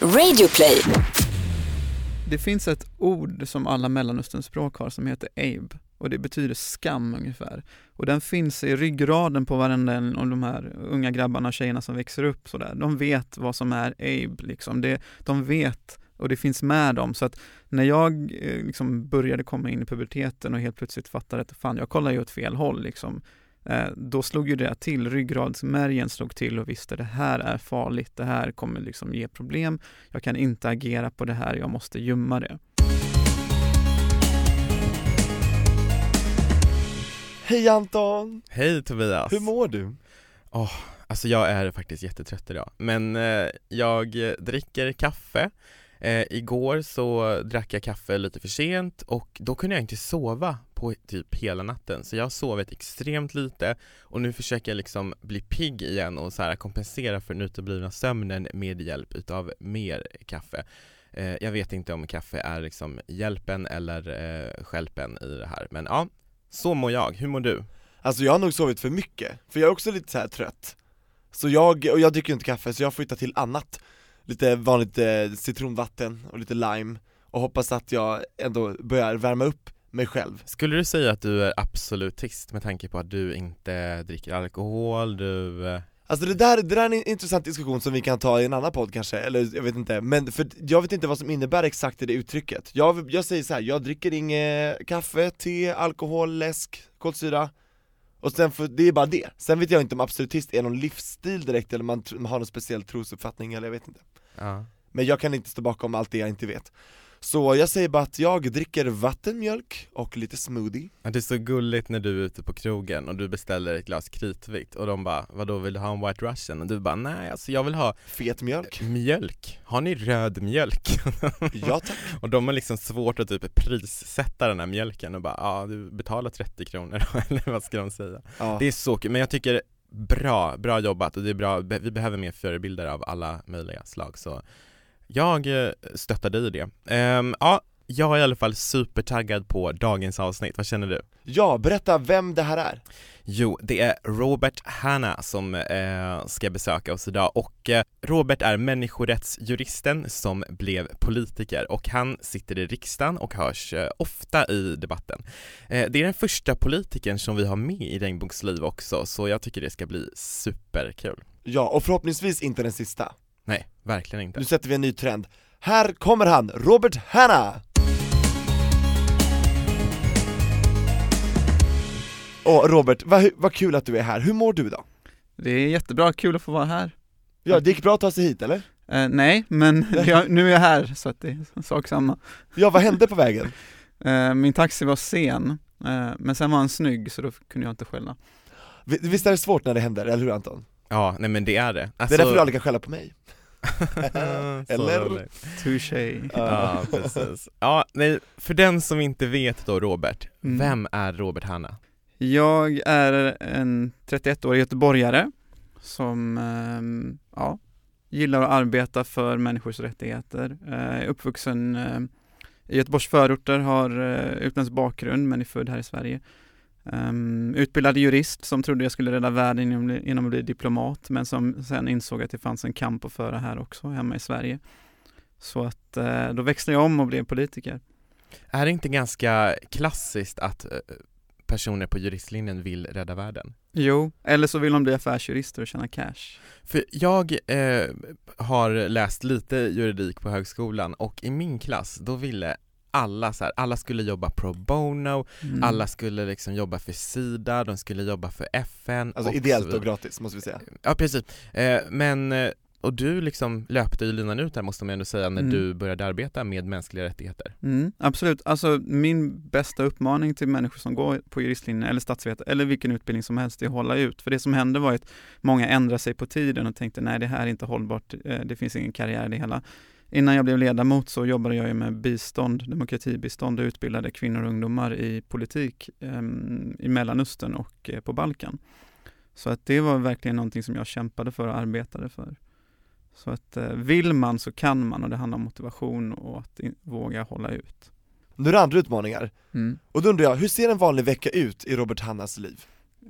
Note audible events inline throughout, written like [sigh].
Radioplay. Det finns ett ord som alla mellanösternspråk har som heter abe och det betyder skam ungefär. Och den finns i ryggraden på varenda en av de här unga grabbarna och tjejerna som växer upp sådär. De vet vad som är abe liksom. Det, de vet och det finns med dem. Så att när jag eh, liksom började komma in i puberteten och helt plötsligt fattade att fan, jag kollar ju åt fel håll liksom. Eh, då slog ju det till, ryggradsmärgen slog till och visste det här är farligt, det här kommer liksom ge problem, jag kan inte agera på det här, jag måste gömma det. Hej Anton! Hej Tobias! Hur mår du? Oh, alltså jag är faktiskt jättetrött idag, men eh, jag dricker kaffe eh, Igår så drack jag kaffe lite för sent och då kunde jag inte sova på typ hela natten. Så jag har sovit extremt lite och nu försöker jag liksom bli pigg igen och så här kompensera för den uteblivna sömnen med hjälp utav mer kaffe. Eh, Jag vet inte om kaffe är liksom hjälpen eller eh, skälpen i det här men ja, så mår jag. Hur mår du? Alltså jag har nog sovit för mycket, för jag är också lite så här trött. Så jag, och jag dricker ju inte kaffe så jag får hitta till annat. Lite vanligt eh, citronvatten och lite lime och hoppas att jag ändå börjar värma upp mig själv. Skulle du säga att du är absolutist med tanke på att du inte dricker alkohol, du eh, Alltså det där, det där är en intressant diskussion som vi kan ta i en annan podd kanske, eller jag vet inte, men för jag vet inte vad som innebär exakt i det uttrycket. Jag, jag säger så här, jag dricker inget kaffe, te, alkohol, läsk, kolsyra och sen för, det är bara det. Sen vet jag inte om absolutist är någon livsstil direkt eller man, man har någon speciell trosuppfattning eller jag vet inte ja. Men jag kan inte stå bakom allt det jag inte vet så jag säger bara att jag dricker vattenmjölk och lite smoothie ja, Det är så gulligt när du är ute på krogen och du beställer ett glas kritvitt och de bara Vadå vill du ha en white russian? Och du bara nej alltså jag vill ha Fet mjölk Mjölk, har ni röd mjölk? Ja tack [laughs] Och de har liksom svårt att typ prissätta den här mjölken och bara ja du betalar 30 kronor [laughs] eller vad ska de säga? ja. Det är så kul, men jag tycker bra, bra jobbat och det är bra, vi behöver mer förebilder av alla möjliga slag så jag eh, stöttar dig i det. Um, ja, jag är i alla fall supertaggad på dagens avsnitt, vad känner du? Ja, berätta vem det här är Jo, det är Robert Hanna som eh, ska besöka oss idag och eh, Robert är människorättsjuristen som blev politiker och han sitter i riksdagen och hörs eh, ofta i debatten. Eh, det är den första politikern som vi har med i Regnbågsliv också så jag tycker det ska bli superkul. Ja, och förhoppningsvis inte den sista Nej, verkligen inte. Nu sätter vi en ny trend Här kommer han, Robert Hanna! Åh Robert, vad, vad kul att du är här, hur mår du idag? Det är jättebra, kul att få vara här. Ja, det gick bra att ta sig hit eller? Eh, nej, men [laughs] jag, nu är jag här så att det är sak samma. Ja, vad hände på vägen? [laughs] Eh, min taxi var sen, eh, men sen var han snygg så då kunde jag inte skälla. Vi- Visst är det svårt när det händer, eller hur Anton? Ja, nej men det är det. Det Alltså... är därför du aldrig kan skälla på mig [laughs] Eller? Touché. Ja, precis. Ja, nej, för den som inte vet då Robert, Mm. vem är Robert Hanna? Jag är en 31-årig göteborgare som, ehm, ja, gillar att arbeta för människors rättigheter. Eh, är uppvuxen eh, i Göteborgs förorter, har uh, utländsk bakgrund men är född här i Sverige. Um, utbildad jurist som trodde jag skulle rädda världen genom, genom att bli diplomat men som sen insåg att det fanns en kamp att föra här också, hemma i Sverige. Så att eh, då växlade jag om och blev politiker. Är det inte ganska klassiskt att eh, personer på juristlinjen vill rädda världen? Jo, eller så vill de bli affärsjurister och tjäna cash. För jag eh, har läst lite juridik på högskolan och i min klass, då ville alla så här, alla skulle jobba pro bono, Mm. alla skulle liksom jobba för Sida, de skulle jobba för FN Alltså och ideellt och gratis, måste vi säga Ja precis, eh, men eh, och du liksom löpte ju linan ut här måste man ändå säga när Mm. du började arbeta med mänskliga rättigheter. Mm, absolut, alltså min bästa uppmaning till människor som går på juristlinjen eller statsvetare eller vilken utbildning som helst är att hålla ut. För det som hände var att många ändrade sig på tiden och tänkte nej det här är inte hållbart, eh, det finns ingen karriär i det hela. Innan jag blev ledamot så jobbade jag med bistånd, demokratibistånd och utbildade kvinnor och ungdomar i politik em, i Mellanöstern och eh, på Balkan. Så att det var verkligen någonting som jag kämpade för och arbetade för. Så att eh, vill man så kan man och det handlar om motivation och att in, våga hålla ut. Nu är det andra utmaningar, Mm. och då undrar jag, hur ser en vanlig vecka ut i Robert Hannas liv?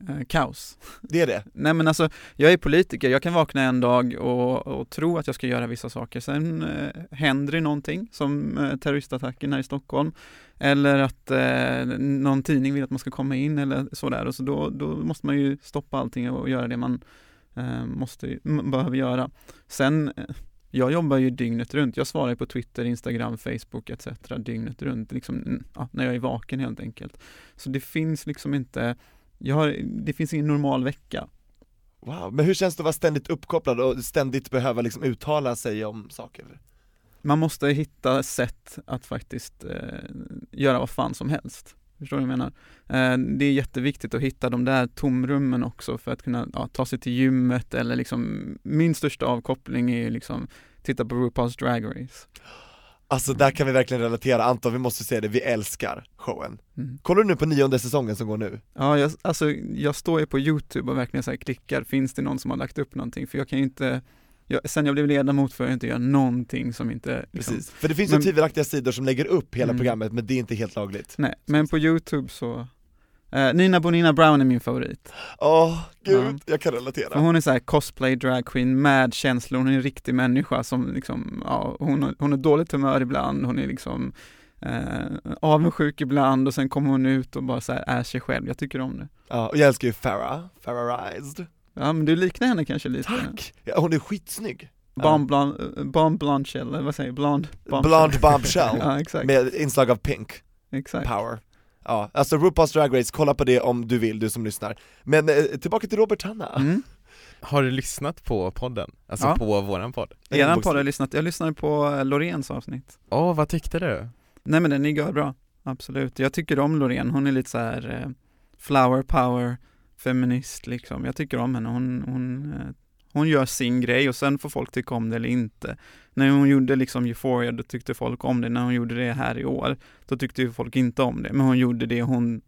Eh, kaos. Det är det? Nej men alltså, jag är politiker, jag kan vakna en dag och, och tro att jag ska göra vissa saker, sen eh, händer det någonting som eh, terroristattacken här i Stockholm eller att eh, någon tidning vill att man ska komma in eller sådär och så då, då måste man ju stoppa allting och göra det man eh, måste, behöver göra. Sen eh, jag jobbar ju dygnet runt. Jag svarar på Twitter, Instagram, Facebook etc. dygnet runt, liksom, ja, när jag är vaken helt enkelt. Så det finns liksom inte, jag har, det finns ingen normal vecka. Wow, men hur känns det att vara ständigt uppkopplad och ständigt behöva liksom uttala sig om saker? Man måste hitta sätt att faktiskt eh, göra vad fan som helst. Förstår du vad jag menar? Eh, det är jätteviktigt att hitta de där tomrummen också för att kunna ja, ta sig till gymmet eller liksom min största avkoppling är liksom titta på RuPaul's Drag Race. Alltså där kan vi verkligen relatera, Anton vi måste säga det, vi älskar showen. Mm. Kollar du nu på nionde säsongen som går nu? Ja, jag, alltså jag står ju på youtube och verkligen så här klickar, finns det någon som har lagt upp någonting? För jag kan ju inte jag, sen jag blev ledamot får jag inte göra någonting som inte liksom, Precis, för det finns men, ju tvivelaktiga sidor som lägger upp hela mm. programmet men det är inte helt lagligt Nej, men på youtube så Uh, Nina Bonina Brown är min favorit. Åh, oh, gud, ja. jag kan relatera. För hon är så här cosplay drag queen med känslor, hon är en riktig människa som liksom, ja, hon, hon har dåligt humör ibland, hon är liksom uh, avundsjuk ibland och sen kommer hon ut och bara så här är sig själv, jag tycker om det. Ja, och jag älskar ju Farah, Farahized. Ja men du liknar henne kanske lite. Tack! Ja, hon är skitsnygg. Bomb, blond, bomb eller vad säger jag? Blond bombshell. Blond [laughs] bombshell, ja, exakt. med inslag av pink. Exakt. Power. Ja, alltså RuPaul's Drag Race, kolla på det om du vill, du som lyssnar. Men eh, tillbaka till Robert Hanna. Mm. Har du lyssnat på podden? Alltså ja. på våran podd? Eran podd har jag lyssnat, jag lyssnade på eh, Loreens avsnitt Åh, oh, vad tyckte du? Nej men den är bra, absolut. Jag tycker om Loreen, hon är lite så här eh, flower power, feminist liksom. Jag tycker om henne, hon, hon, eh, hon gör sin grej och sen får folk tycka om det eller inte. När hon gjorde liksom Euphoria, då tyckte folk om det. När hon gjorde det här i år, då tyckte folk inte om det. Men hon gjorde det, hon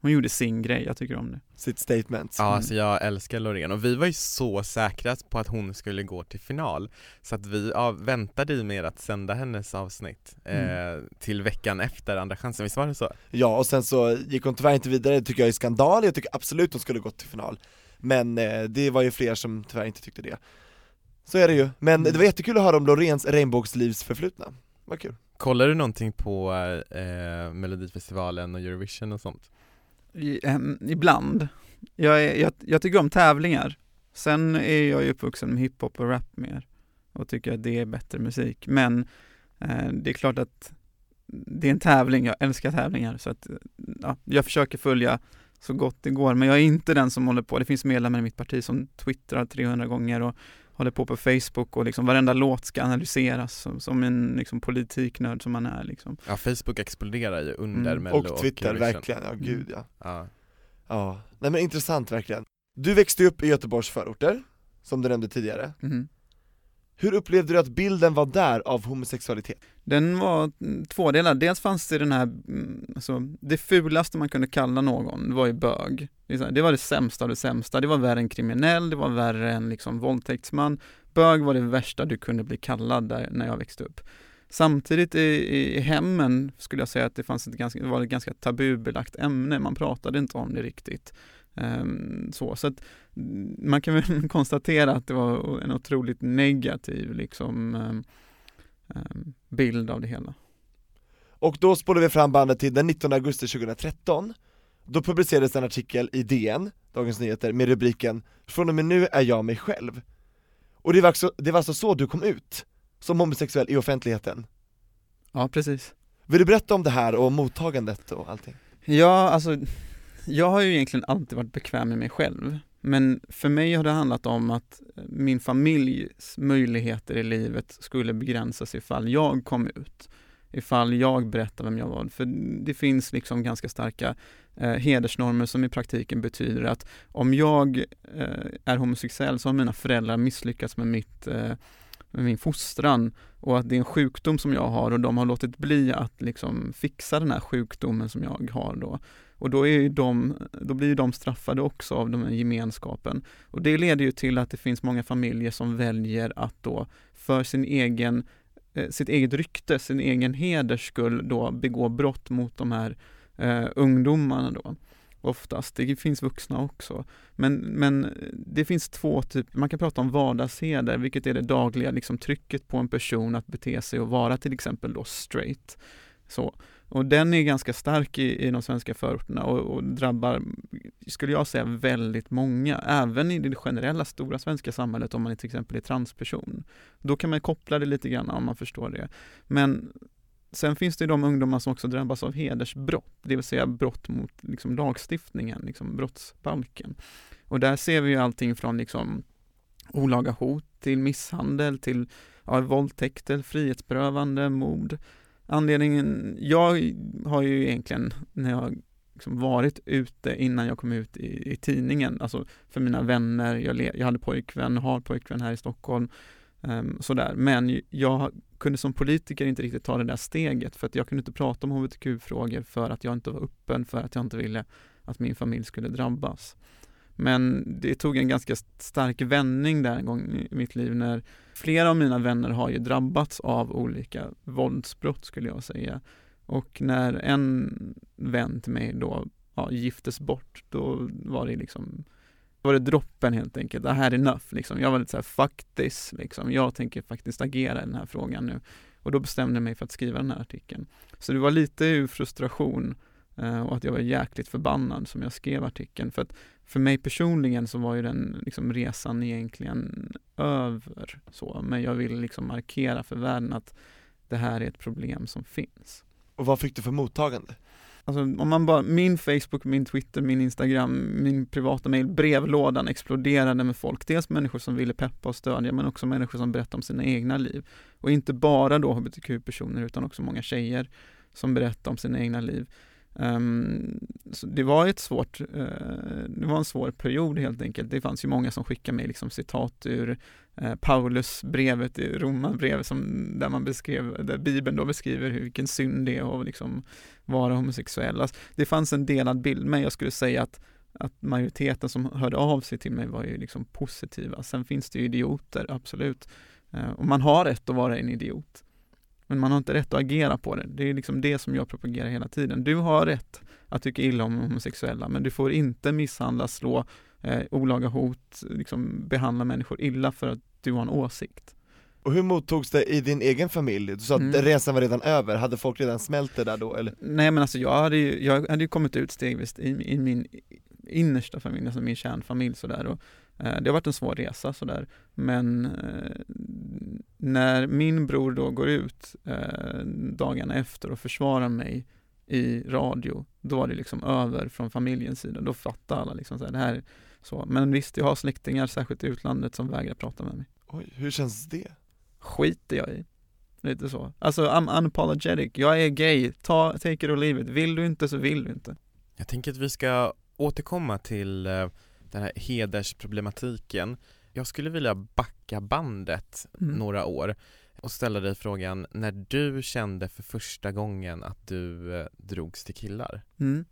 hon gjorde sin grej, jag tycker om det. Sitt statement. Ja, alltså jag älskar Loreen och vi var ju så säkra på att hon skulle gå till final så att vi ja, väntade ju med att sända hennes avsnitt mm. eh, till veckan efter Andra chansen, visst var det så? Ja, och sen så gick hon tyvärr inte vidare, det tycker jag är skandal, jag tycker absolut hon skulle gått till final Men eh, det var ju fler som tyvärr inte tyckte det Så är det ju, men mm. det var jättekul att höra om Loreens regnbågslivs förflutna, vad kul Kollar du någonting på eh, Melodifestivalen och Eurovision och sånt? Ehm, ibland. Jag, är, jag, jag, tycker om tävlingar. Sen är jag ju uppvuxen med hiphop och rap mer och tycker att det är bättre musik. Men eh, det är klart att det är en tävling, jag älskar tävlingar så att ja, jag försöker följa så gott det går. Men jag är inte den som håller på, det finns medlemmar i mitt parti som twittrar 300 gånger och håller på på Facebook och liksom varenda låt ska analyseras som, som en liksom politiknörd som man är liksom. Ja Facebook exploderar ju under mm. Mello och Twitter, och verkligen, ja gud ja. ja Ja, nej men intressant verkligen Du växte upp i Göteborgs förorter, som du nämnde tidigare mm. Hur upplevde du att bilden var där av homosexualitet? Den var tvådelad, dels fanns det den här, mm, alltså, det fulaste man kunde kalla någon, det var ju bög. Det var det sämsta av det sämsta, det var värre än kriminell, det var värre än liksom våldtäktsman. Bög var det värsta du kunde bli kallad där när jag växte upp. Samtidigt i, i hemmen skulle jag säga att det fanns ett ganska, det var ett ganska tabubelagt ämne, man pratade inte om det riktigt. Um, så, så att man kan väl [laughs] konstatera att det var en otroligt negativ liksom um, um, bild av det hela. Och då spolar vi fram bandet till den 19 augusti 2013 Då publicerades en artikel i DN, Dagens Nyheter, med rubriken 'Från och med nu är jag mig själv' Och det var, alltså, det var alltså så du kom ut, som homosexuell i offentligheten? Ja, precis Vill du berätta om det här och mottagandet och allting? Ja, alltså jag har ju egentligen alltid varit bekväm med mig själv. Men för mig har det handlat om att eh, min familjs möjligheter i livet skulle begränsas ifall jag kom ut. Ifall jag berättar vem jag var. För det finns liksom ganska starka eh, hedersnormer som i praktiken betyder att om jag eh, är homosexuell så har mina föräldrar misslyckats med mitt eh, med min fostran och att det är en sjukdom som jag har och de har låtit bli att liksom fixa den här sjukdomen som jag har då. Och då, är de, då blir de straffade också av den här gemenskapen. Och det leder ju till att det finns många familjer som väljer att då för sin egen, eh, sitt eget rykte, sin egen heders skull då begå brott mot de här eh, ungdomarna då. oftast. Det finns vuxna också. Men, men det finns två typer, man kan prata om vardagsheder, vilket är det dagliga liksom, trycket på en person att bete sig och vara till exempel då straight. Så. Och den är ganska stark i, i de svenska förorterna och, och drabbar, skulle jag säga, väldigt många, även i det generella stora svenska samhället om man till exempel är transperson. Då kan man koppla det lite grann om man förstår det. Men Sen finns det de ungdomar som också drabbas av hedersbrott, det vill säga brott mot liksom, lagstiftningen, liksom, brottsbalken. Och där ser vi ju allting från liksom, olaga hot till misshandel till ja, våldtäkter, frihetsberövande, mord. Anledningen, jag har ju egentligen när jag liksom varit ute innan jag kom ut i, i tidningen, alltså för mina vänner, jag, jag hade pojkvän, har pojkvän här i Stockholm, um, sådär. Men jag kunde som politiker inte riktigt ta det där steget för att jag kunde inte prata om hbtq-frågor för att jag inte var öppen, för att jag inte ville att min familj skulle drabbas. Men det tog en ganska stark vändning där en gång i mitt liv när flera av mina vänner har ju drabbats av olika våldsbrott skulle jag säga. Och när en vän till mig då ja, giftes bort, då var det liksom var det droppen helt enkelt, det här är enough liksom. Jag var lite såhär, fuck this liksom. Jag tänker faktiskt agera i den här frågan nu. Och då bestämde jag mig för att skriva den här artikeln. Så det var lite ur frustration och att jag var jäkligt förbannad som jag skrev artikeln. För att för mig personligen så var ju den liksom, resan egentligen över så, men jag ville liksom markera för världen att det här är ett problem som finns. Och vad fick du för mottagande? Alltså om man bara, min Facebook, min Twitter, min Instagram, min privata mail, brevlådan exploderade med folk. Dels människor som ville peppa och stödja men också människor som berättade om sina egna liv. Och inte bara då hbtq-personer utan också många tjejer som berättade om sina egna liv. Um, det var ett svårt, uh, det var en svår period helt enkelt. Det fanns ju många som skickade mig liksom citat ur eh, uh, Paulus brevet i eh, Romarbrevet där man beskrev, där Bibeln då beskriver hur, vilken synd det är att liksom vara homosexuell. Alltså, det fanns en delad bild, men jag skulle säga att att majoriteten som hörde av sig till mig var ju liksom positiva. Sen finns det ju idioter, absolut. Uh, och man har rätt att vara en idiot. Men man har inte rätt att agera på det. Det är liksom det som jag propagerar hela tiden. Du har rätt att tycka illa om homosexuella, men du får inte misshandla, slå, eh, olaga hot, liksom behandla människor illa för att du har en åsikt. Och hur mottogs det i din egen familj? Du sa att mm. resan var redan över, hade folk redan smält det där då eller? Nej men alltså jag hade ju, jag hade ju kommit ut stegvis i, i min innersta familj, alltså min kärnfamilj sådär och det har varit en svår resa sådär, men eh, när min bror då går ut eh, dagarna efter och försvarar mig i radio, då var det liksom över från familjens sida. Då fattade alla liksom så det här så. Men visst, jag har släktingar, särskilt i utlandet, som vägrar prata med mig. Oj, hur känns det? Skiter jag i. Lite så. Alltså, I'm unapologetic. Jag är gay. Ta, take it or leave it. Vill du inte så vill du inte. Jag tänker att vi ska återkomma till den här hedersproblematiken. Jag skulle vilja backa bandet mm. några år och ställa dig frågan när du kände för första gången att du eh, drogs till killar? Mm.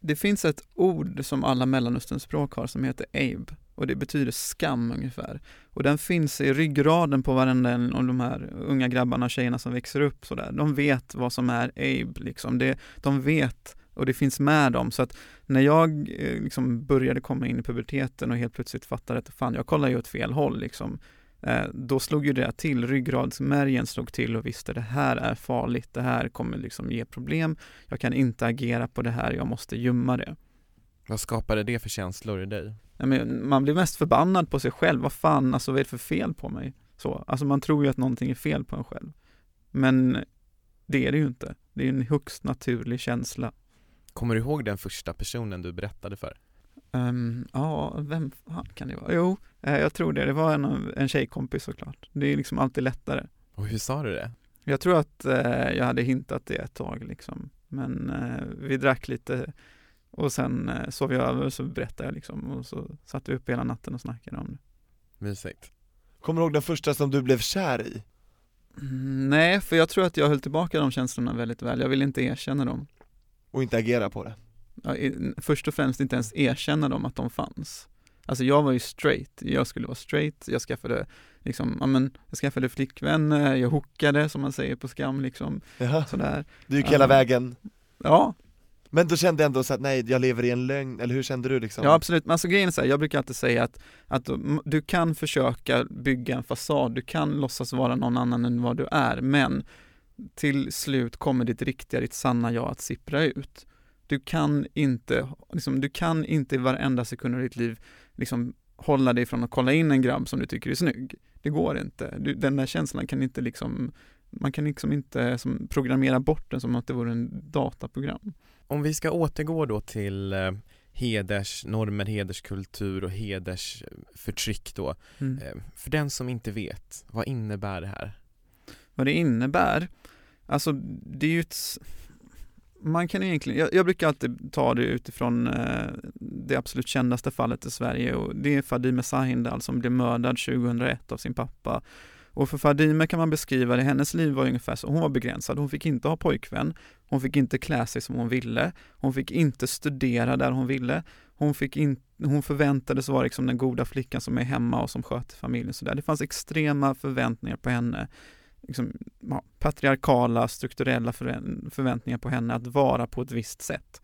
Det finns ett ord som alla mellanösternspråk har som heter abe och det betyder skam ungefär. Och den finns i ryggraden på varenda en av de här unga grabbarna och tjejerna som växer upp sådär. De vet vad som är abe liksom. Det, de vet och det finns med dem. Så att när jag eh, liksom började komma in i puberteten och helt plötsligt fattade att fan, jag kollar ju åt fel håll liksom. Eh, då slog ju det till, ryggradsmärgen slog till och visste det här är farligt, det här kommer liksom ge problem, jag kan inte agera på det här, jag måste gömma det. Vad skapade det för känslor i dig? Ja, men man blir mest förbannad på sig själv, vad fan, alltså vad är det för fel på mig? Så, alltså man tror ju att någonting är fel på en själv. Men det är det ju inte. Det är en högst naturlig känsla. Kommer du ihåg den första personen du berättade för? Um, ja, vem fan kan det vara? Jo, eh, jag tror det. Det var en, en tjejkompis såklart. Det är liksom alltid lättare. Och hur sa du det? Jag tror att eh, jag hade hintat det ett tag liksom. Men eh, vi drack lite och sen eh, sov jag över och så berättade jag liksom och så satt vi upp hela natten och snackade om det. Mysigt. Kommer du ihåg den första som du blev kär i? Mm, nej, för jag tror att jag höll tillbaka de känslorna väldigt väl. Jag ville inte erkänna dem. Och inte agera på det? Ja, först och främst inte ens erkänna dem att de fanns. Alltså jag var ju straight, jag skulle vara straight, jag skaffade liksom, ja men, jag skaffade flickvänner, jag hookade som man säger på skam liksom. Jaha. Sådär. Du gick hela vägen? Ja, Men då kände jag ändå så att nej, jag lever i en lögn, eller hur kände du liksom? Ja absolut, men alltså grejen är så här, jag brukar alltid säga att, att du- du kan försöka bygga en fasad, du kan låtsas vara någon annan än vad du är, men till slut kommer ditt riktiga, ditt sanna jag att sippra ut. Du kan inte, liksom, du kan inte i varenda sekund av ditt liv liksom hålla dig från att kolla in en grabb som du tycker är snygg. Det går inte. Du, den där känslan kan inte liksom, man kan liksom inte som, programmera bort den som att det vore en dataprogram. Om vi ska återgå då till eh, hedersnormer, hederskultur och hedersförtryck då. Mm. Eh, för den som inte vet, vad innebär det här? vad det innebär. Alltså det är ju ett, man kan egentligen, jag, jag brukar alltid ta det utifrån eh, det absolut kändaste fallet i Sverige och det är Fadime Sahindal som blev mördad 2001 av sin pappa. Och för Fadime kan man beskriva det, hennes liv var ungefär så, hon var begränsad, hon fick inte ha pojkvän, hon fick inte klä sig som hon ville, hon fick inte studera där hon ville, hon, fick in, hon förväntades vara liksom den goda flickan som är hemma och som sköter familjen. Så där. Det fanns extrema förväntningar på henne liksom, ja, patriarkala, strukturella förväntningar på henne att vara på ett visst sätt.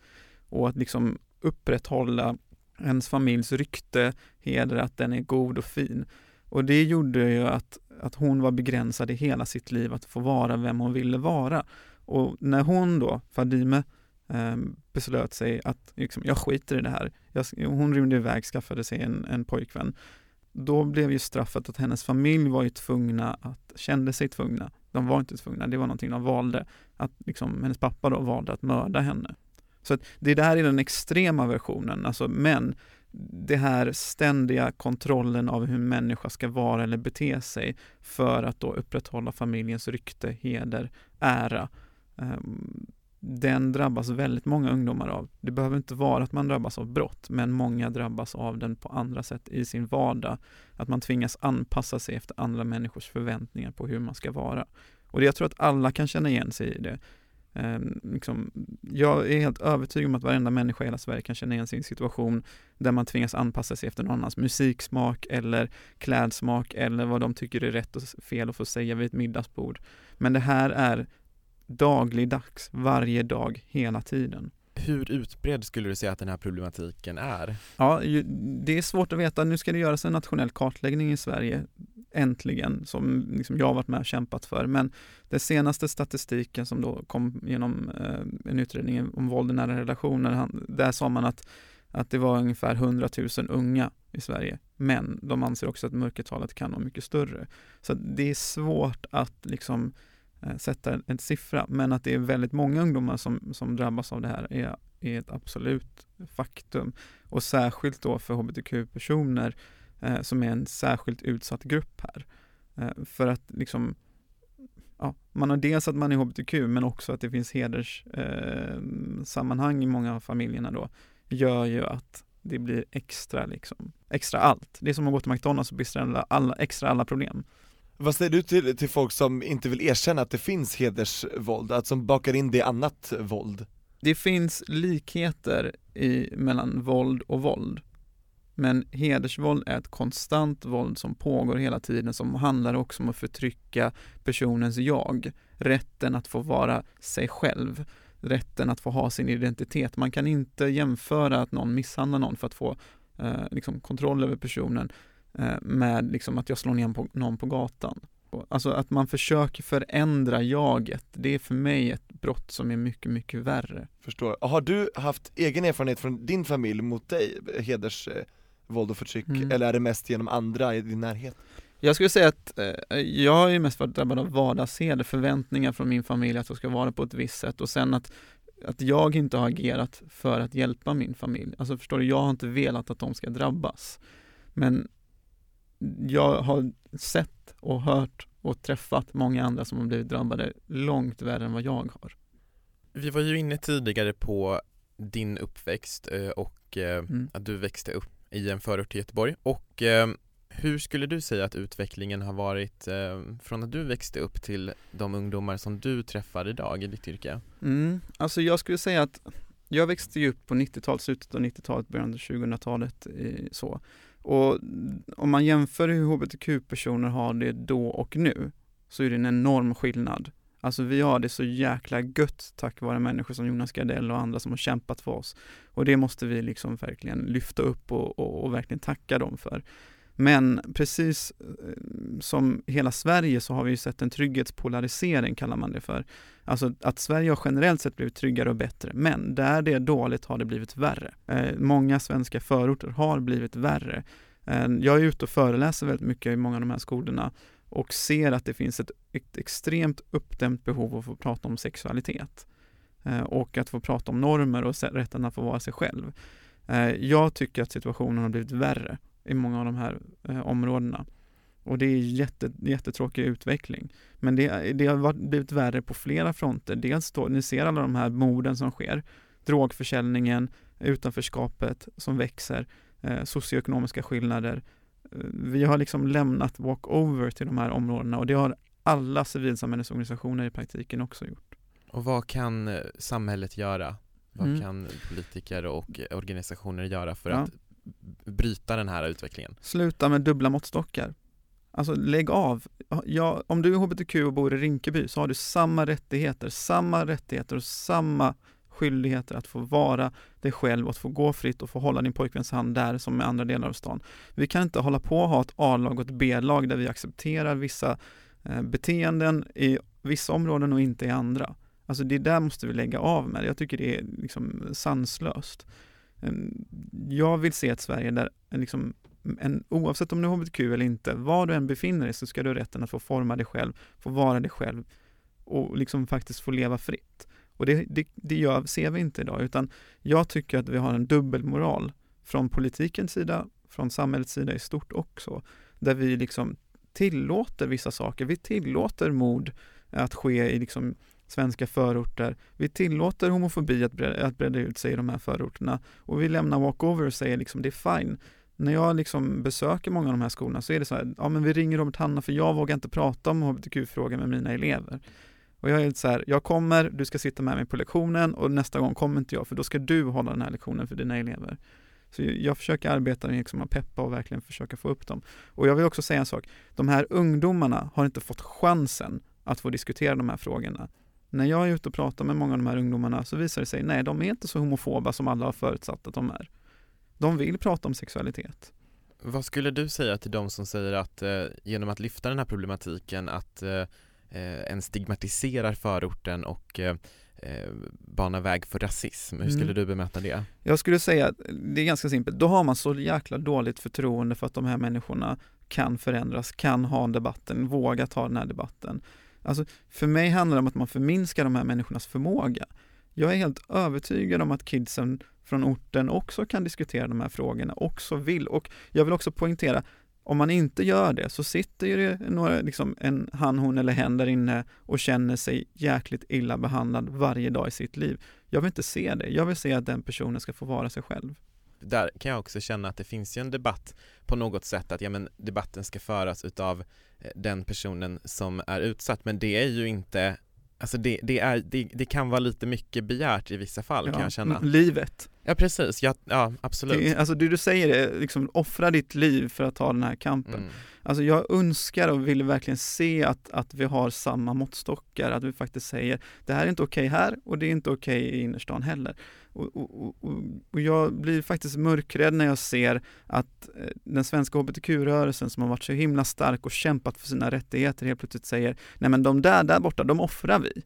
Och att liksom upprätthålla ens familjs rykte, heder, att den är god och fin. Och det gjorde ju att, att hon var begränsad i hela sitt liv att få vara vem hon ville vara. Och när hon då, Fadime, eh, beslöt sig att liksom, jag skiter i det här. Jag, hon rymde iväg, skaffade sig en, en pojkvän då blev ju straffet att hennes familj var ju tvungna att, kände sig tvungna, de var inte tvungna, det var någonting de valde, att liksom, hennes pappa då valde att mörda henne. Så att det där är den extrema versionen, alltså men det här ständiga kontrollen av hur en människa ska vara eller bete sig för att då upprätthålla familjens rykte, heder, ära. Ehm, den drabbas väldigt många ungdomar av. Det behöver inte vara att man drabbas av brott, men många drabbas av den på andra sätt i sin vardag. Att man tvingas anpassa sig efter andra människors förväntningar på hur man ska vara. Och det, jag tror att alla kan känna igen sig i det. Ehm, liksom, jag är helt övertygad om att varenda människa i hela Sverige kan känna igen sin situation där man tvingas anpassa sig efter någon annans musiksmak eller klädsmak eller vad de tycker är rätt och fel att få säga vid ett middagsbord. Men det här är dagligdags, varje dag, hela tiden. Hur utbredd skulle du säga att den här problematiken är? Ja, det är svårt att veta. Nu ska det göras en nationell kartläggning i Sverige, äntligen, som liksom jag har varit med och kämpat för. Men den senaste statistiken som då kom genom eh, en utredning om våld i nära relationer, där sa man att, att det var ungefär 100 000 unga i Sverige. Men de anser också att mörkertalet kan vara mycket större. Så det är svårt att liksom Eh, sätta en, siffra, men att det är väldigt många ungdomar som, som drabbas av det här är, är ett absolut faktum. Och särskilt då för hbtq-personer eh, som är en särskilt utsatt grupp här. Eh, för att liksom, ja, man har dels att man är hbtq men också att det finns hederssammanhang eh, sammanhang i många av familjerna då, gör ju att det blir extra liksom, extra allt. Det är som att gå till McDonalds och beställa alla, extra alla problem. Vad säger du till, till folk som inte vill erkänna att det finns hedersvåld, att som bakar in det i annat våld? Det finns likheter i, mellan våld och våld. Men hedersvåld är ett konstant våld som pågår hela tiden som handlar också om att förtrycka personens jag. Rätten att få vara sig själv. Rätten att få ha sin identitet. Man kan inte jämföra att någon misshandlar någon för att få eh, liksom kontroll över personen med liksom att jag slår ner på, någon på gatan. Alltså att man försöker förändra jaget, det är för mig ett brott som är mycket, mycket värre. Förstår. Har du haft egen erfarenhet från din familj mot dig, hedersvåld och förtryck, Mm. eller är det mest genom andra i din närhet? Jag skulle säga att eh, jag ju mest varit drabbad av vardagsheder, förväntningar från min familj att jag ska vara på ett visst sätt och sen att, att jag inte har agerat för att hjälpa min familj. Alltså förstår du, jag har inte velat att de ska drabbas. Men jag har sett och hört och träffat många andra som har blivit drabbade långt värre än vad jag har. Vi var ju inne tidigare på din uppväxt eh, och eh, Mm. att du växte upp i en förort till Göteborg och eh, hur skulle du säga att utvecklingen har varit från att du växte upp till de ungdomar som du träffar idag i ditt yrke? Mm, alltså jag skulle säga att jag växte ju upp på 90-talet, slutet av 90-talet, början av 2000-talet i, så. Och om man jämför hur hbtq-personer har det då och nu så är det en enorm skillnad. Alltså vi har det så jäkla gött tack vare människor som Jonas Gardell och andra som har kämpat för oss. Och det måste vi liksom verkligen lyfta upp och, och, och verkligen tacka dem för. Men precis eh, som hela Sverige så har vi ju sett en trygghetspolarisering kallar man det för. Alltså att Sverige har generellt sett blivit tryggare och bättre, men där det är dåligt har det blivit värre. Eh, många svenska förorter har blivit värre. Eh, jag är ute och föreläser väldigt mycket i många av de här skolorna och ser att det finns ett, ett extremt uppdämt behov av att få prata om sexualitet eh, och att få prata om normer och rätten att få vara sig själv. Eh, jag tycker att situationen har blivit värre i många av de här eh, områdena. Och det är jätte, jättetråkig utveckling. Men det, det har blivit värre på flera fronter. Dels då, ni ser alla de här morden som sker, drogförsäljningen, utanförskapet som växer, eh, socioekonomiska skillnader. Eh, vi har liksom lämnat walkover till de här områdena och det har alla civilsamhällesorganisationer i praktiken också gjort. Och vad kan eh, samhället göra? Vad mm. kan politiker och organisationer göra för ja. att bryta den här utvecklingen? Sluta med dubbla måttstockar. Alltså lägg av. Ja, om du är hbtq och bor i Rinkeby så har du samma rättigheter, samma rättigheter och samma skyldigheter att få vara dig själv och att få gå fritt och få hålla din pojkväns hand där som i andra delar av stan. Vi kan inte hålla på att ha ett A-lag och ett B-lag där vi accepterar vissa eh, beteenden i vissa områden och inte i andra. Alltså det där måste vi lägga av med. Jag tycker det är liksom sanslöst. Ehm, jag vill se ett Sverige där liksom en, oavsett om du är hbtq eller inte, var du än befinner dig så ska du ha rätten att få forma dig själv, få vara dig själv och liksom faktiskt få leva fritt. Och det, det, det gör, ser vi inte idag, utan jag tycker att vi har en dubbelmoral från politikens sida, från samhällets sida i stort också, där vi liksom tillåter vissa saker. Vi tillåter mord att ske i liksom svenska förorter. Vi tillåter homofobi att breda, att breda ut sig i de här förorterna och vi lämnar walkover och säger liksom det är fine. När jag liksom besöker många av de här skolorna så är det så här, ja men vi ringer Robert Hanna för jag vågar inte prata om hbtq-frågan med mina elever. Och jag är lite så här, jag kommer, du ska sitta med mig på lektionen och nästa gång kommer inte jag för då ska du hålla den här lektionen för dina elever. Så jag försöker arbeta med liksom att peppa och verkligen försöka få upp dem. Och jag vill också säga en sak, de här ungdomarna har inte fått chansen att få diskutera de här frågorna. När jag är ute och pratar med många av de här ungdomarna så visar det sig, nej de är inte så homofoba som alla har förutsatt att de är. De vill prata om sexualitet. Vad skulle du säga till de som säger att eh, genom att lyfta den här problematiken att eh, eh en stigmatiserar förorten och eh, eh, bana väg för rasism. Hur skulle mm. du bemöta det? Jag skulle säga att det är ganska simpelt. Då har man så jäkla dåligt förtroende för att de här människorna kan förändras, kan ha debatten, våga ta den här debatten. Alltså, för mig handlar det om att man förminskar de här människornas förmåga. Jag är helt övertygad om att kidsen från orten också kan diskutera de här frågorna, också vill. Och jag vill också poängtera, om man inte gör det så sitter ju några, liksom en han, hon eller hen där inne och känner sig jäkligt illa behandlad varje dag i sitt liv. Jag vill inte se det. Jag vill se att den personen ska få vara sig själv. Där kan jag också känna att det finns ju en debatt på något sätt att ja men debatten ska föras utav eh, den personen som är utsatt. Men det är ju inte Alltså det, det, är, det, det, kan vara lite mycket begärt i vissa fall ja, kan jag känna. Livet. Ja precis, ja, ja absolut. Det, Alltså det du säger är liksom offra ditt liv för att ta den här kampen. Mm. Alltså jag önskar och vill verkligen se att, att vi har samma måttstockar, att vi faktiskt säger det här är inte okej okay här och det är inte okej okay i innerstan heller och, och, och, och, jag blir faktiskt mörkrädd när jag ser att eh, den svenska hbtq-rörelsen som har varit så himla stark och kämpat för sina rättigheter helt plötsligt säger nej men de där, där borta, de offrar vi.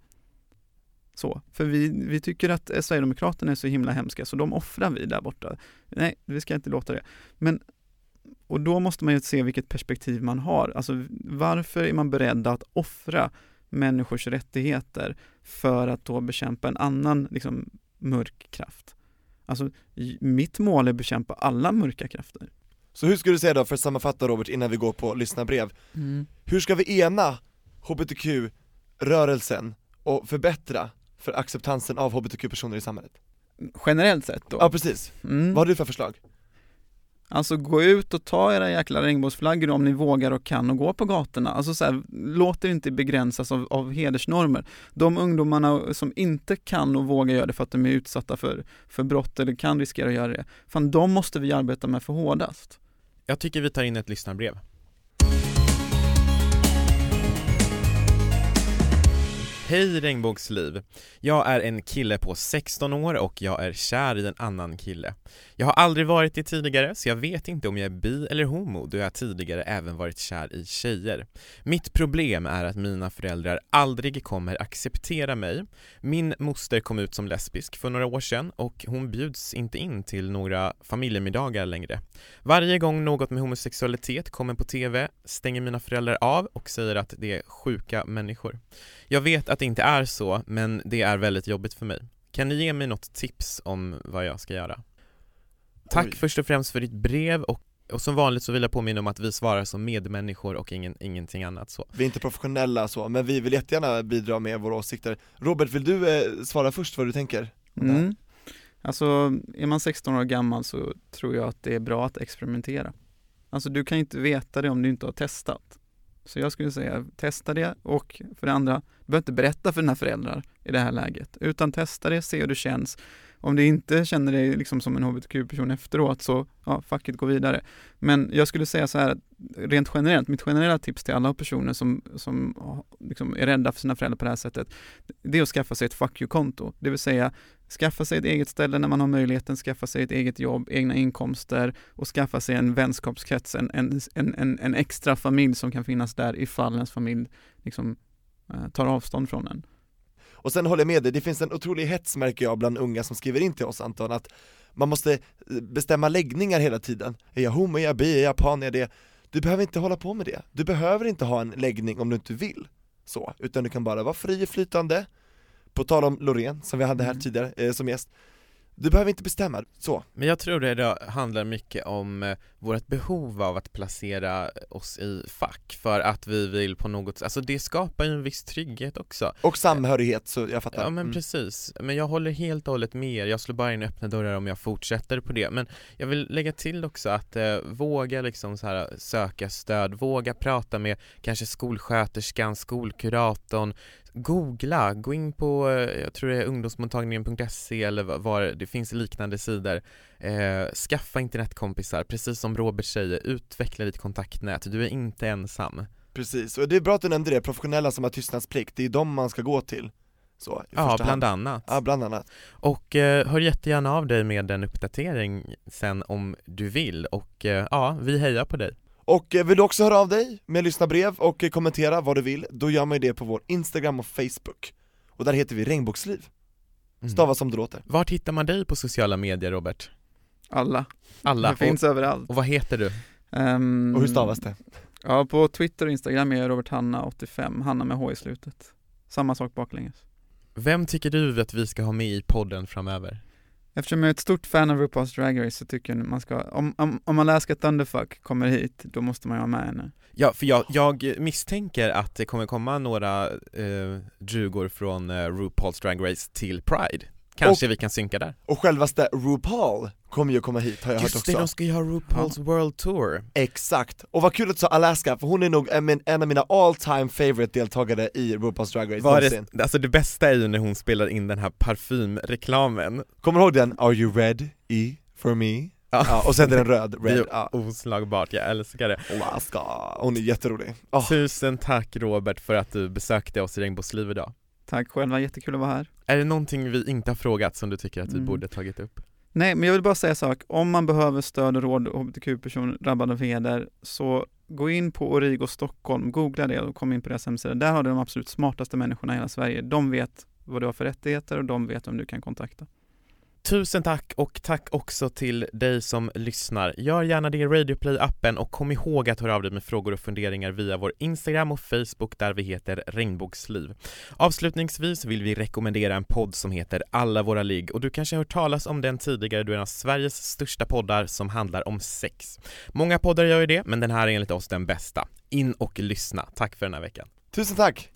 Så, för vi, vi tycker att eh, Sverigedemokraterna är så himla hemska så de offrar vi där borta. Nej, vi ska inte låta det. Men och då måste man ju se vilket perspektiv man har. Alltså varför är man beredd att offra människors rättigheter för att då bekämpa en annan liksom, mörk kraft. Alltså, mitt mål är att bekämpa alla mörka krafter. Så hur skulle du säga då, för att sammanfatta Robert innan vi går på lyssnarbrev, mm. hur ska vi ena hbtq-rörelsen och förbättra för acceptansen av hbtq-personer i samhället? Generellt sett då? Ja precis, mm. vad har du för förslag? Alltså gå ut och ta era jäkla regnbågsflaggor om ni vågar och kan och gå på gatorna. Alltså så här, låt er inte begränsas av, av hedersnormer. De ungdomarna som inte kan och vågar göra det för att de är utsatta för, för brott eller kan riskera att göra det, fan de måste vi arbeta med för hårdast. Jag tycker vi tar in ett lyssnarbrev. Hej regnbågsliv! Jag är en kille på 16 år och jag är kär i en annan kille. Jag har aldrig varit det tidigare så jag vet inte om jag är bi eller homo då jag tidigare även varit kär i tjejer. Mitt problem är att mina föräldrar aldrig kommer acceptera mig. Min moster kom ut som lesbisk för några år sedan och hon bjuds inte in till några familjemiddagar längre. Varje gång något med homosexualitet kommer på TV stänger mina föräldrar av och säger att det är sjuka människor. Jag vet att det inte är så, men det är väldigt jobbigt för mig. Kan ni ge mig något tips om vad jag ska göra? Tack Oj. först och främst för ditt brev och, och som vanligt så vill jag påminna om att vi svarar som medmänniskor och ingen, ingenting annat så. Vi är inte professionella så, men vi vill jättegärna bidra med våra åsikter Robert, vill du eh, svara först vad du tänker? Mm. Alltså, är man 16 år gammal så tror jag att det är bra att experimentera. Alltså du kan inte veta det om du inte har testat. Så jag skulle säga, testa det och för det andra, du behöver inte berätta för dina föräldrar i det här läget, utan testa det, se hur det känns. Om du inte känner dig liksom som en hbtq-person efteråt så, ja, fuck it, gå vidare. Men jag skulle säga så här, rent generellt, mitt generella tips till alla personer som, som liksom är rädda för sina föräldrar på det här sättet, det är att skaffa sig ett fuck you-konto. Det vill säga, skaffa sig ett eget ställe när man har möjligheten, skaffa sig ett eget jobb, egna inkomster och skaffa sig en vänskapskrets, en, en, en, en, extra familj som kan finnas där ifall ens familj liksom eh, tar avstånd från en. Och sen håller jag med dig, det finns en otrolig hets märker jag bland unga som skriver in till oss Anton, att man måste eh, bestämma läggningar hela tiden. Är jag homo, är jag bi, är jag pan, är jag det? Du behöver inte hålla på med det. Du behöver inte ha en läggning om du inte vill. Så, utan du kan bara vara fri och flytande. På tal om Loreen, som vi hade här Mm. tidigare eh, som gäst. Du behöver inte bestämma, så. Men jag tror det då handlar mycket om eh, vårt behov av att placera oss i fack för att vi vill på något sätt, alltså det skapar ju en viss trygghet också. Och samhörighet, så jag fattar. Ja men Mm. precis, men jag håller helt och hållet med er. jag slår bara in öppna dörrar om jag fortsätter på det Men jag vill lägga till också att eh, våga liksom så här söka stöd, våga prata med kanske skolsköterskan, skolkuratorn Googla, gå in på, eh, jag tror det är ungdomsmottagningen.se eller va- var det finns liknande sidor eh, Skaffa internetkompisar, precis som Robert säger, utveckla ditt kontaktnät, du är inte ensam Precis, och det är bra att du nämnde det, professionella som har tystnadsplikt, det är de man ska gå till. Så, Ja, bland hand. annat Ja, bland annat. Och eh, hör jättegärna av dig med en uppdatering sen om du vill och eh, ja, vi hejar på dig. Och eh, vill du också höra av dig med lyssnarbrev och eh, kommentera vad du vill, då gör man ju det på vår Instagram och Facebook. Och där heter vi Regnbågsliv, Mm. stava som det låter. Vart hittar man dig på sociala medier Robert? Alla. Alla? Det finns överallt. Och, och vad heter du? Ehm, Och hur stavas det? Ja, på Twitter och Instagram är jag Robert Hanna85, Hanna med H i slutet. Samma sak baklänges. Vem tycker du att vi ska ha med i podden framöver? Eftersom jag är ett stort fan av RuPaul's Drag Race så tycker jag man ska, om, om, om Alaska Thunderfuck kommer hit, då måste man ju ha med henne. Ja, för jag, jag misstänker att det kommer komma några eh, drugor från eh, RuPaul's Drag Race till Pride Kanske vi kan synka där? Och självaste RuPaul kommer ju komma hit har jag hört Just det, också de ska ju ha RuPaul's World Tour Exakt, och vad kul att du sa Alaska, för hon är nog en, en av mina all time favorite deltagare i RuPaul's Drag Race Var det, alltså det bästa är ju när hon spelar in den här parfymreklamen Kommer du ihåg den? Are you ready for me? Ja, och sen är den röd, Det är red, ja. oslagbart, jag älskar det Alaska, hon är jätterolig. Ah. Tusen tack Robert för att du besökte oss i Regnbågsliv idag Tack själva, jättekul att vara här. Är det någonting vi inte har frågat som du tycker att vi Mm. borde tagit upp? Nej, men jag vill bara säga en sak. Om man behöver stöd och råd hbtq-person drabbad av heder, så gå in på Origo Stockholm, googla det och kom in på deras hemsida. Där har du de absolut smartaste människorna i hela Sverige. De vet vad du har för rättigheter och de vet vem du kan kontakta. Tusen tack och tack också till dig som lyssnar. Gör gärna det i Radioplay-appen och kom ihåg att höra av dig med frågor och funderingar via vår Instagram och Facebook där vi heter Regnbågsliv. Avslutningsvis vill vi rekommendera en podd som heter Alla våra ligg och du kanske har hört talas om den tidigare, du är en av Sveriges största poddar som handlar om sex. Många poddar gör ju det, men den här är enligt oss den bästa. In och lyssna. Tack för den här veckan. Tusen tack!